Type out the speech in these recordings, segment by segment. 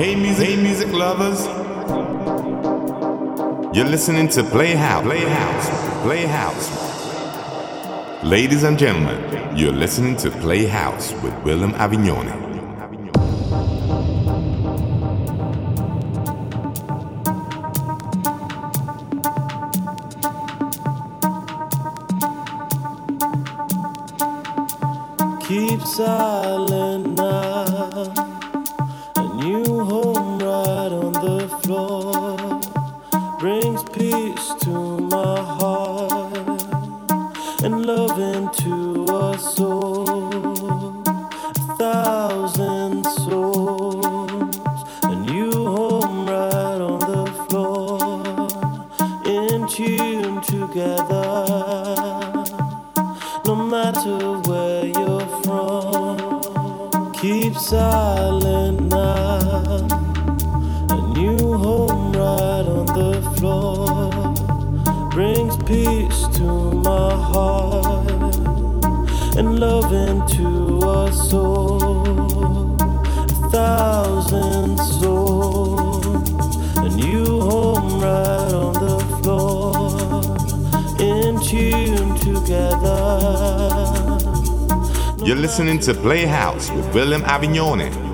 Hey music, hey music lovers. You're listening to Playhouse, Playhouse, Playhouse. Ladies and gentlemen, you're listening to Playhouse with Willem Avignone. With William Avignone.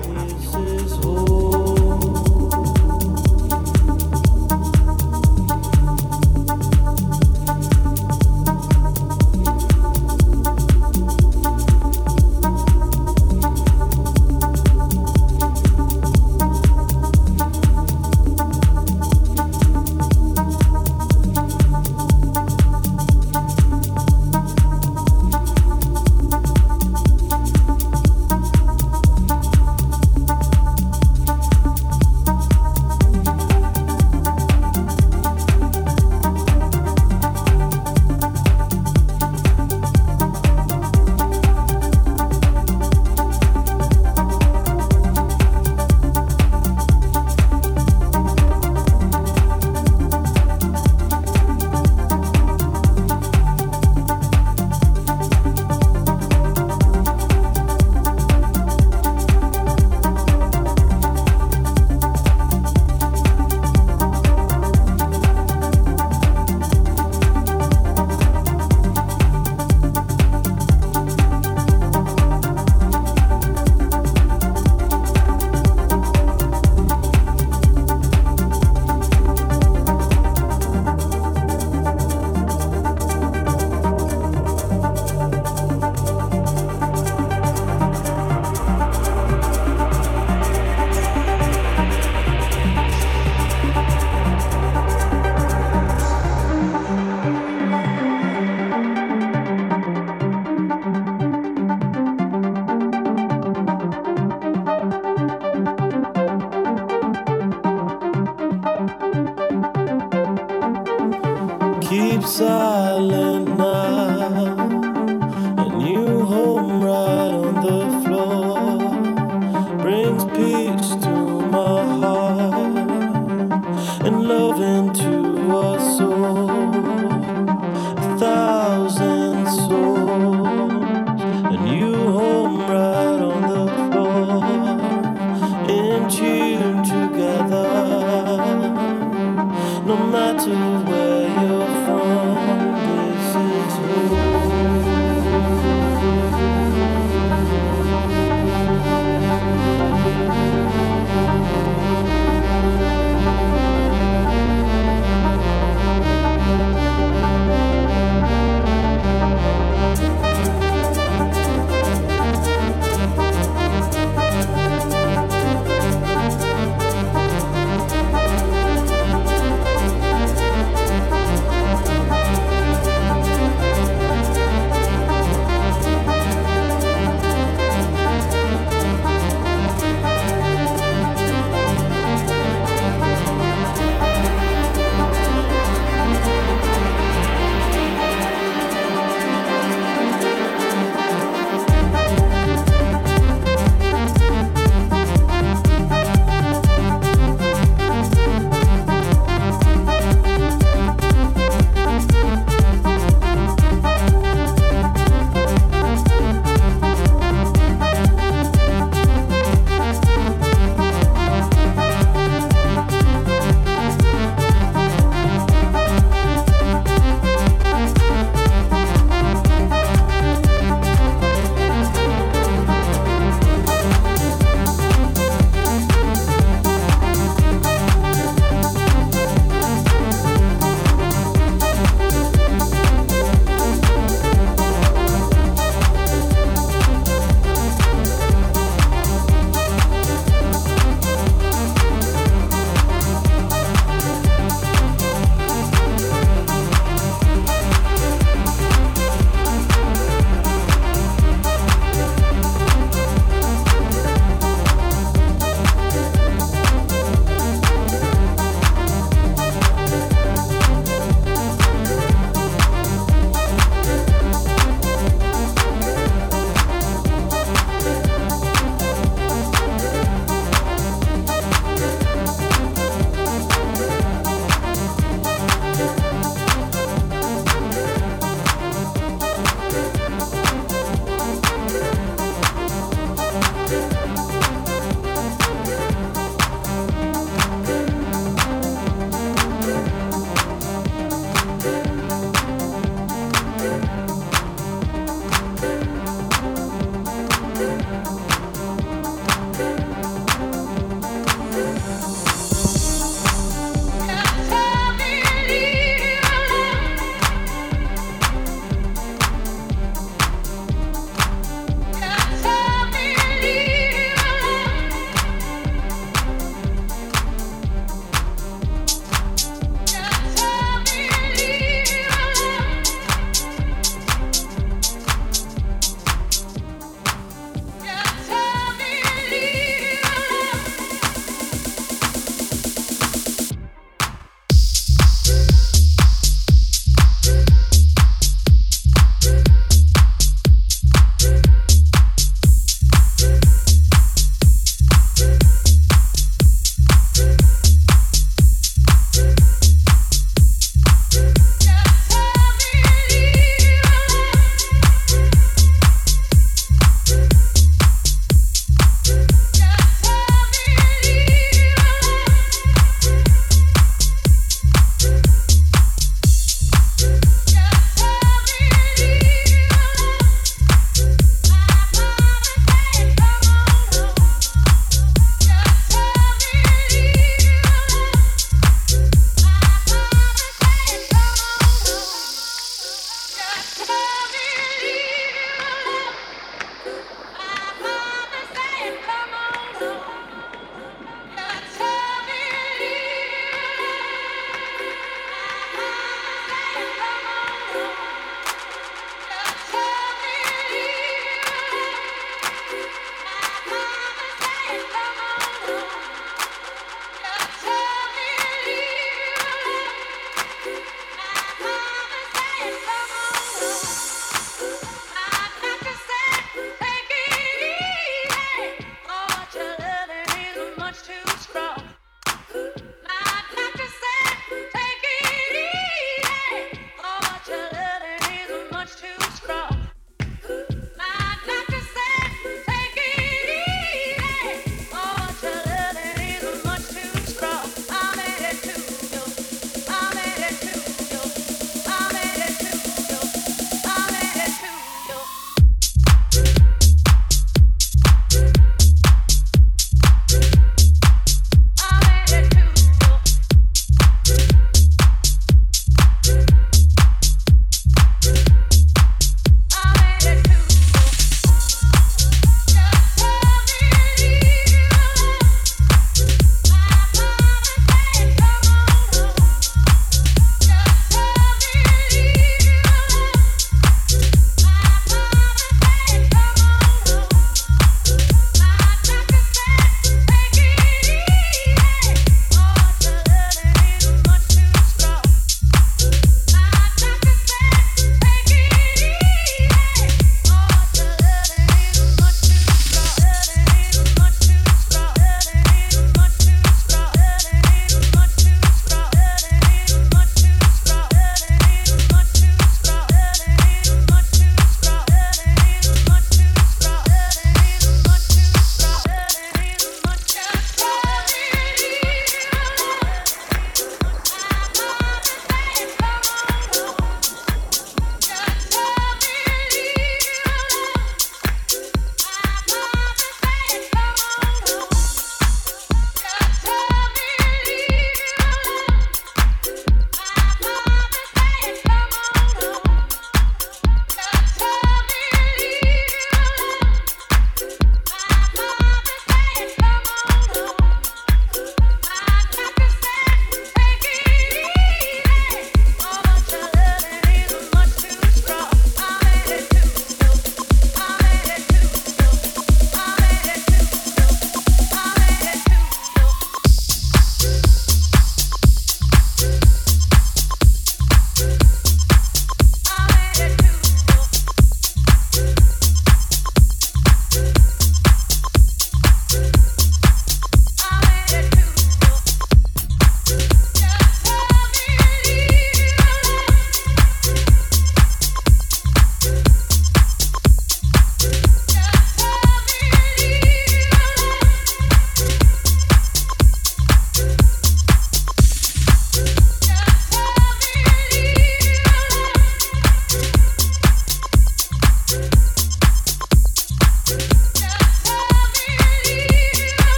you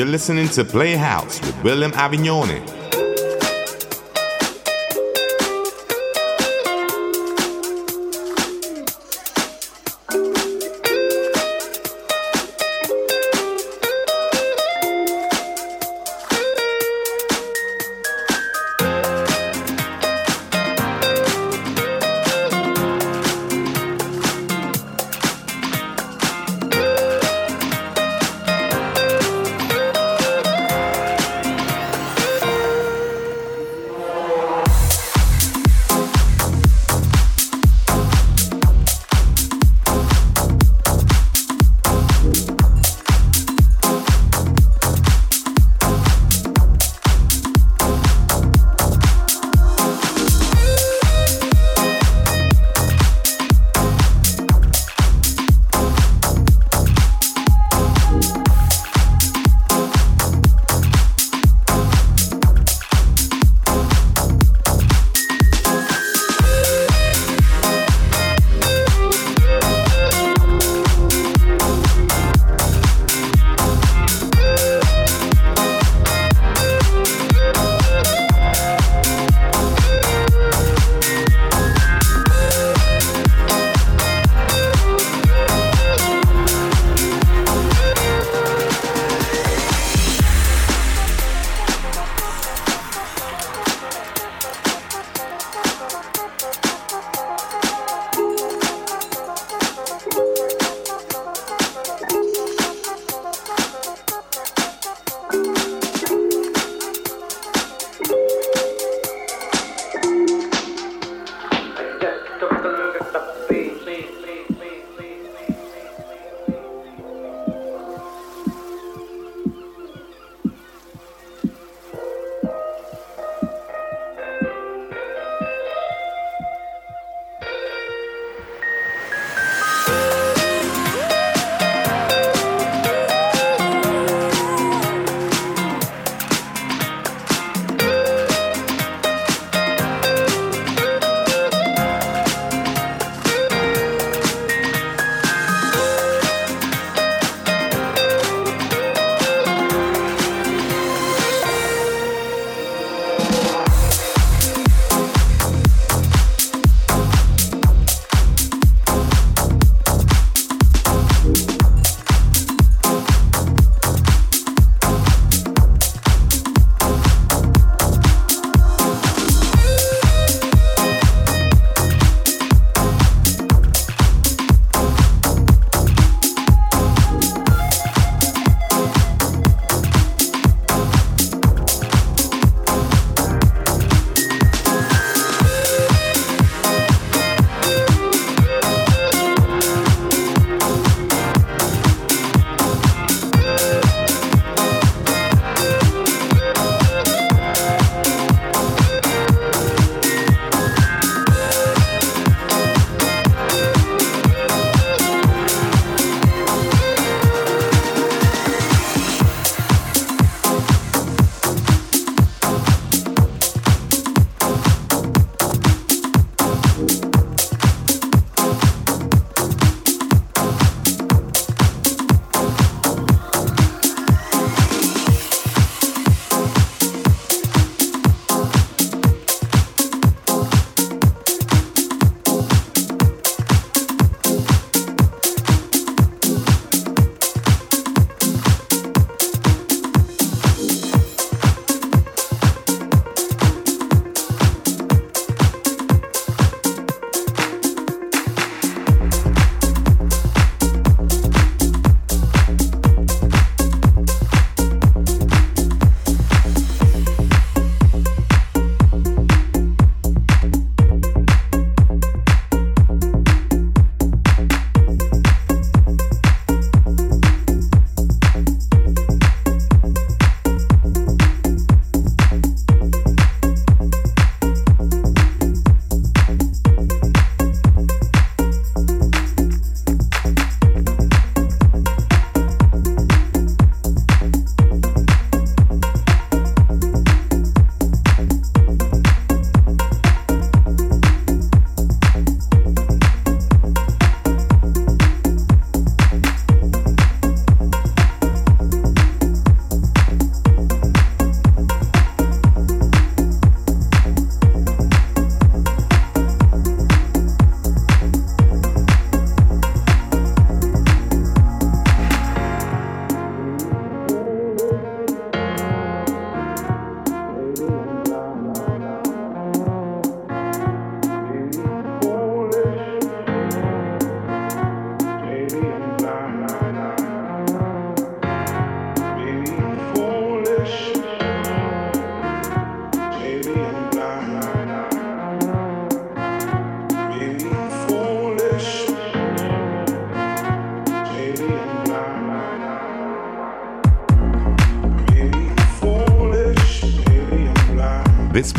You're listening to Playhouse with William Avignone.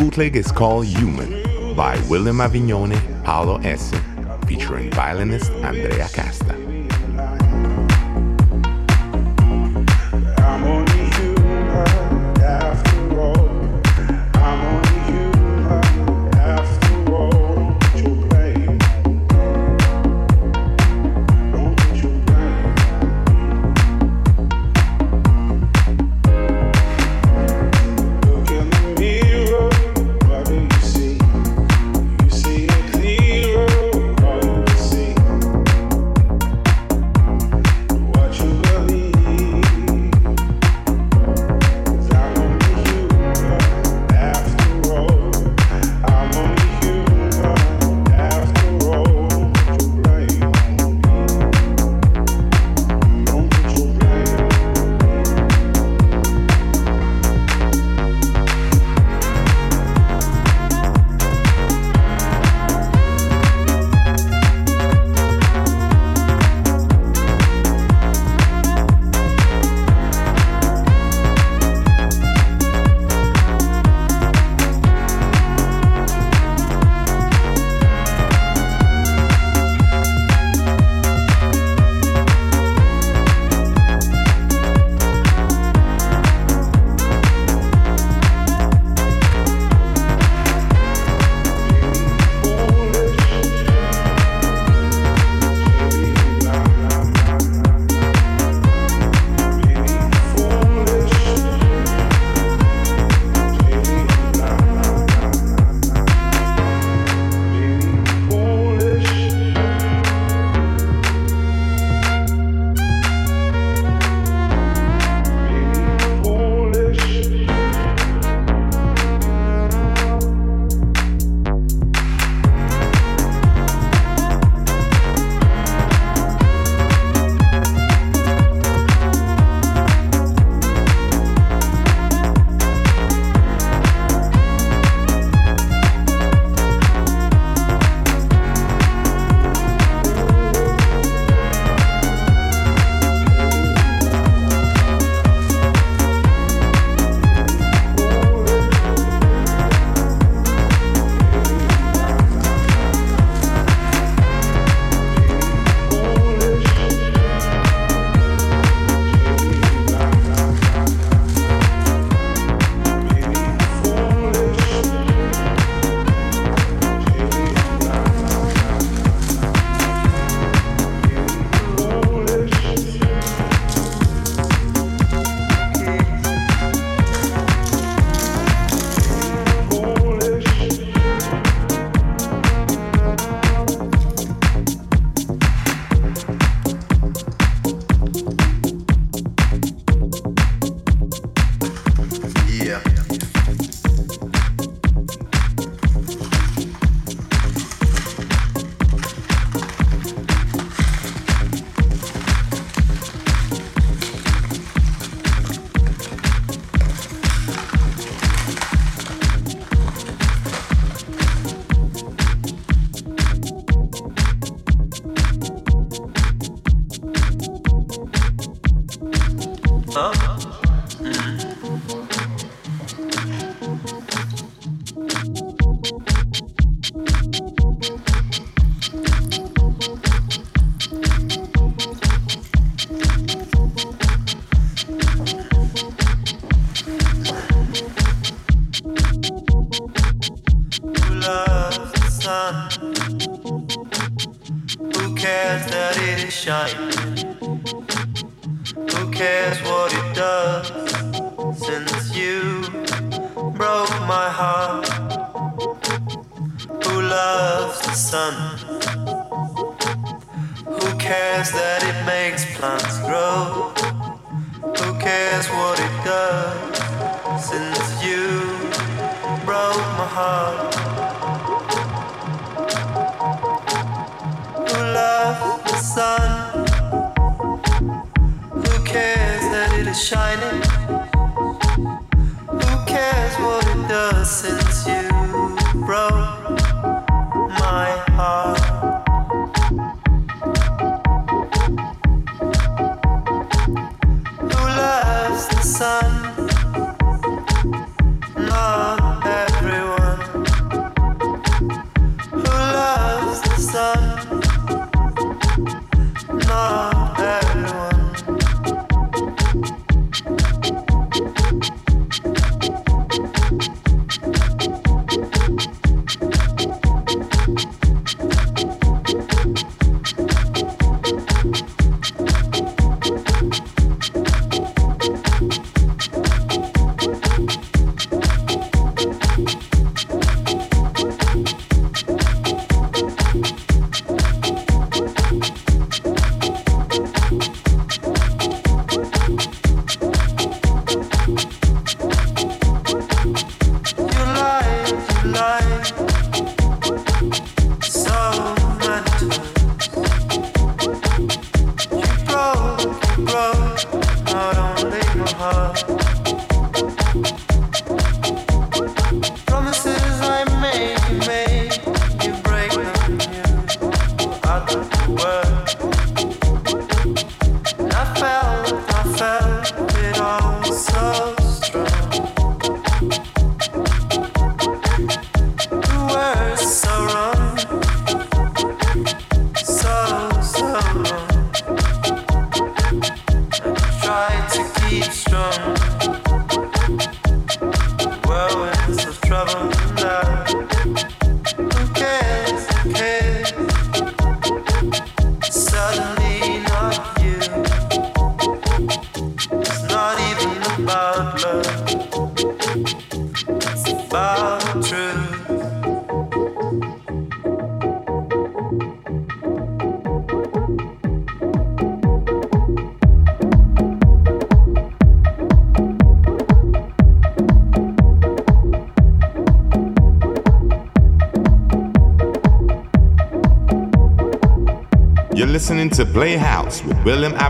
Bootleg is called Human by William Avignone, Paolo Esse, featuring violinist Andrea Casta.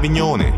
Avignone.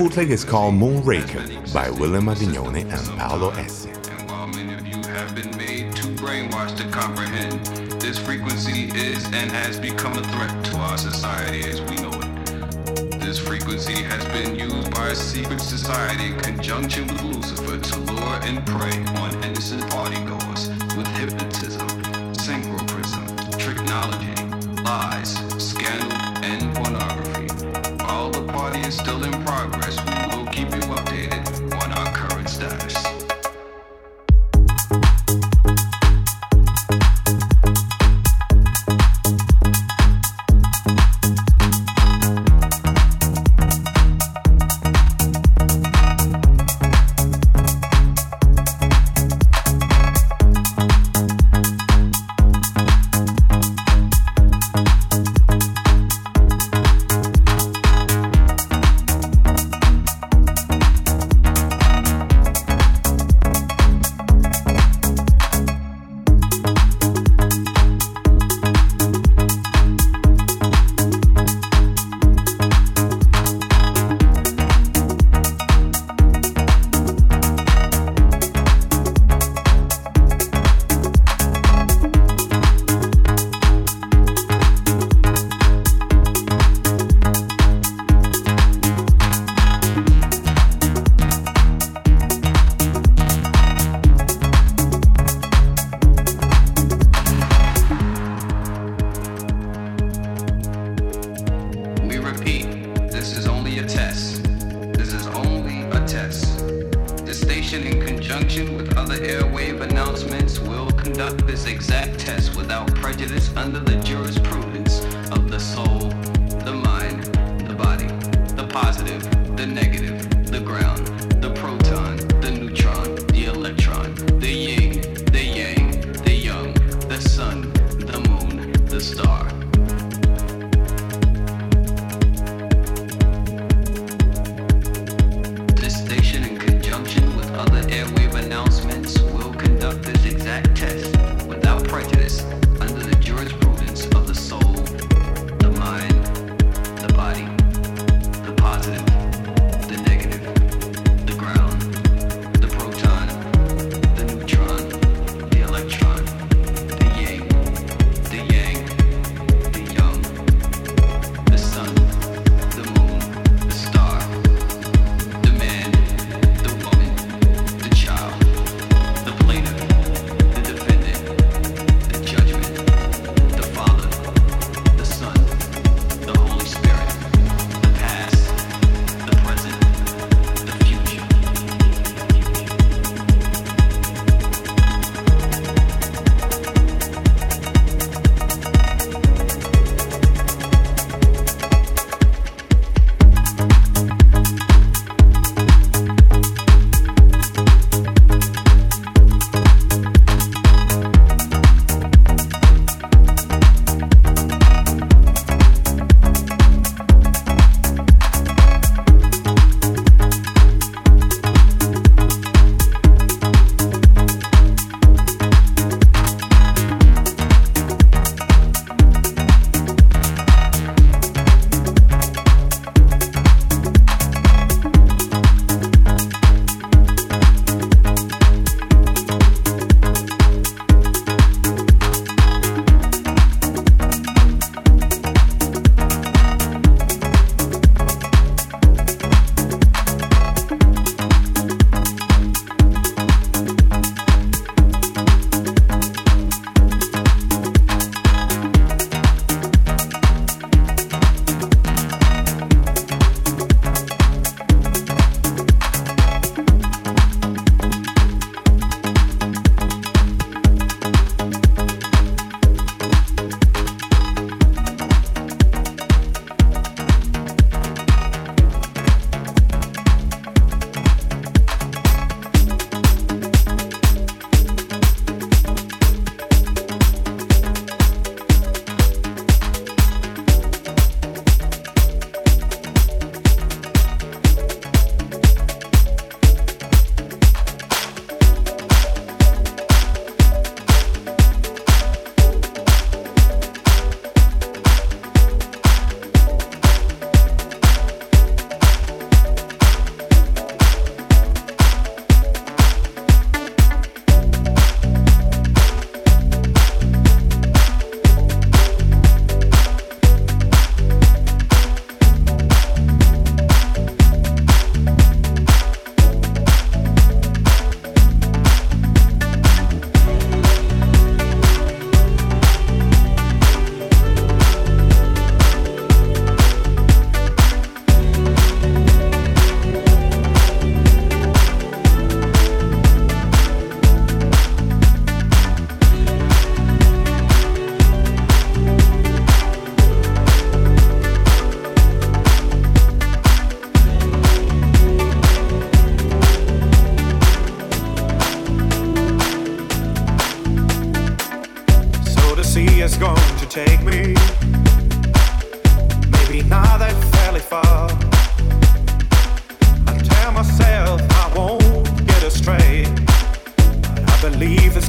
bootleg is called Moonraker by William Avignone and Paolo Essi. And while many of you have been made too brainwashed to comprehend, this frequency is and has become a threat to our society as we know it. This frequency has been used by a secret society in conjunction with Lucifer to lure and prey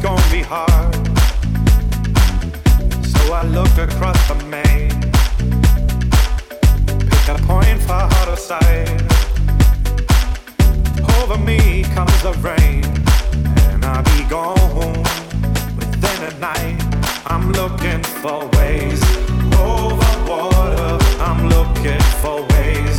gonna be hard. So I look across the main, pick a point far out of sight. Over me comes the rain, and I'll be gone within a night. I'm looking for ways over water. I'm looking for ways.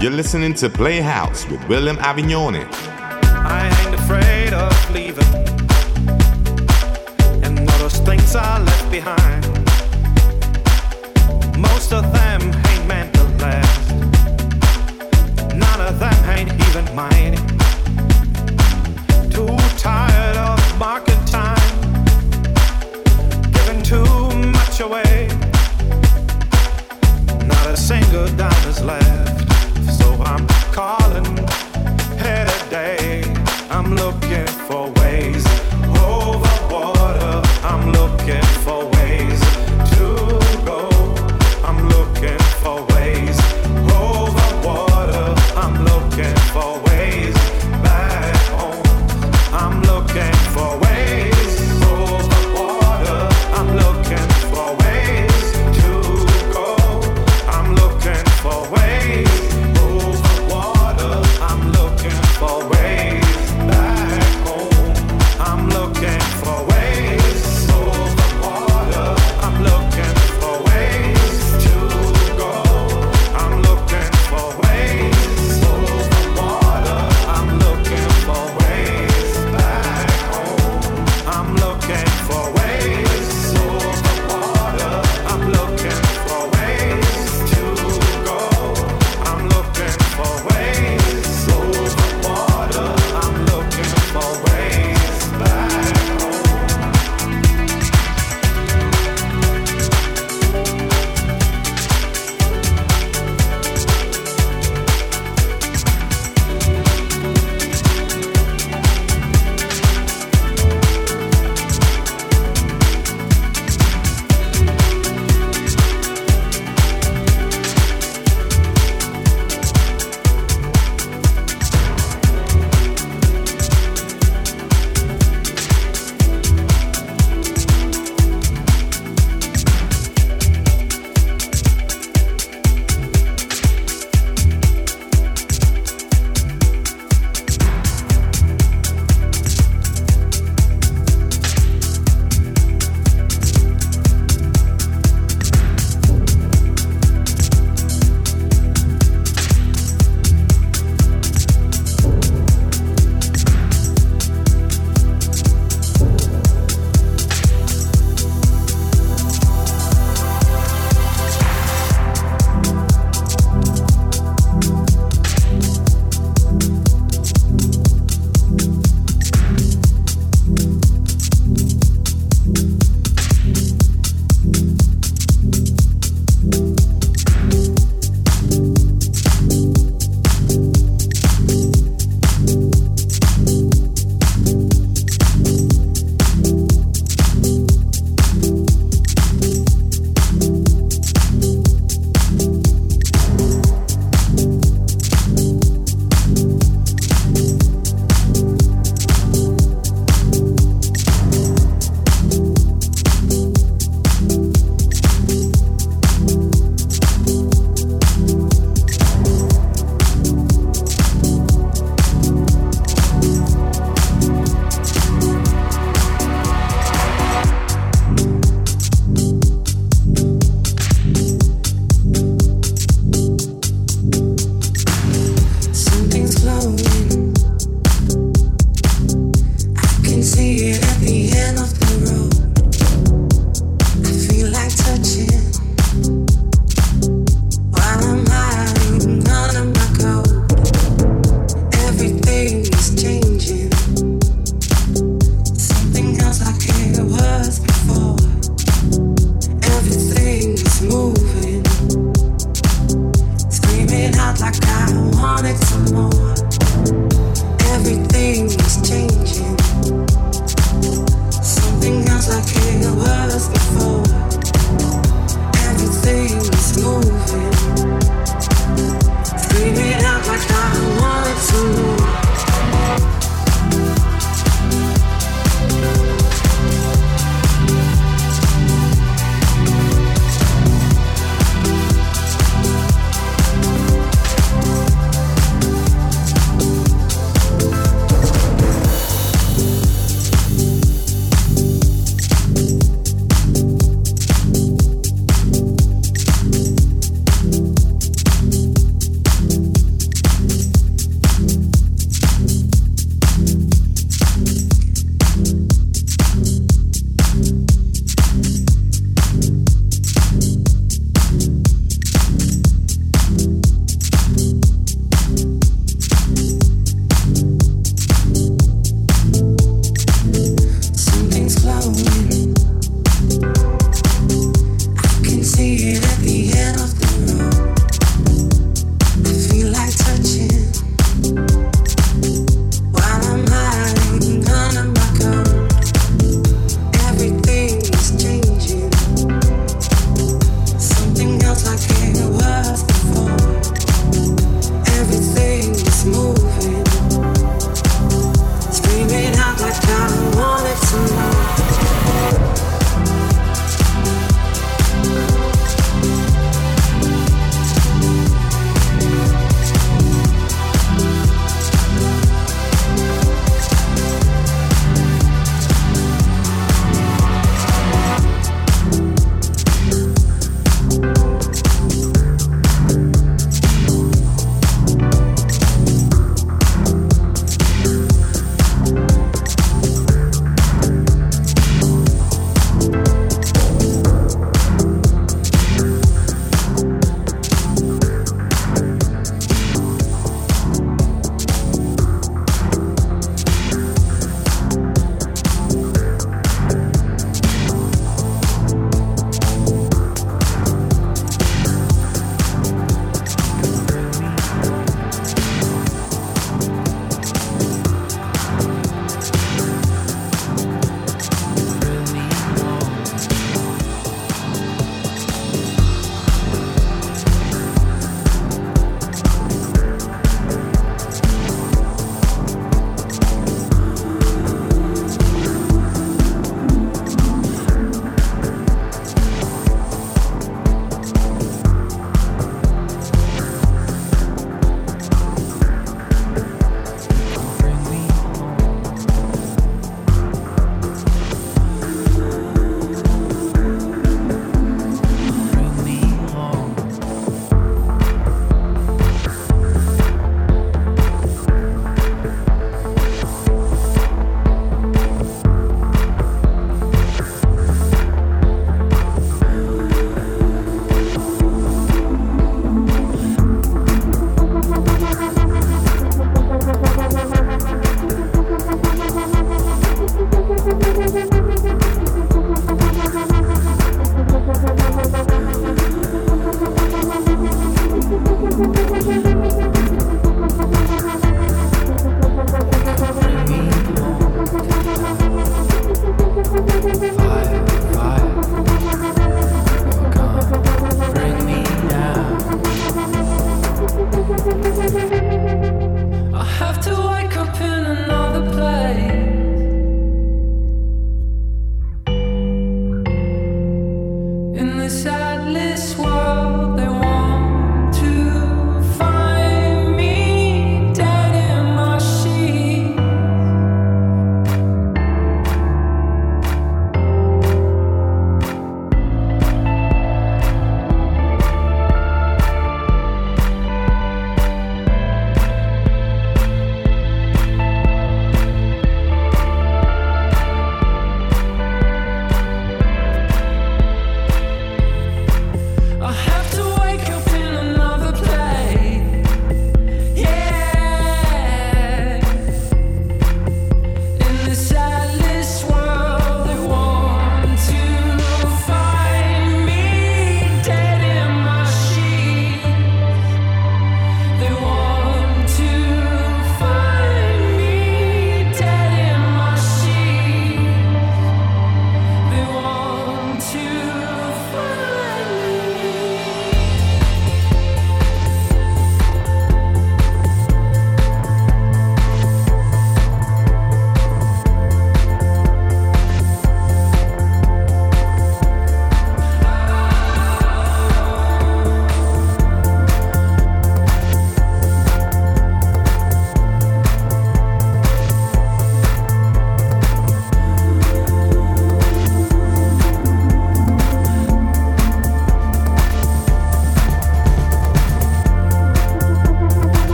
You're listening to Playhouse with Willem Avignone. I ain't afraid of leaving, and all those things I left behind. Most of them ain't meant to last, none of them ain't even mine.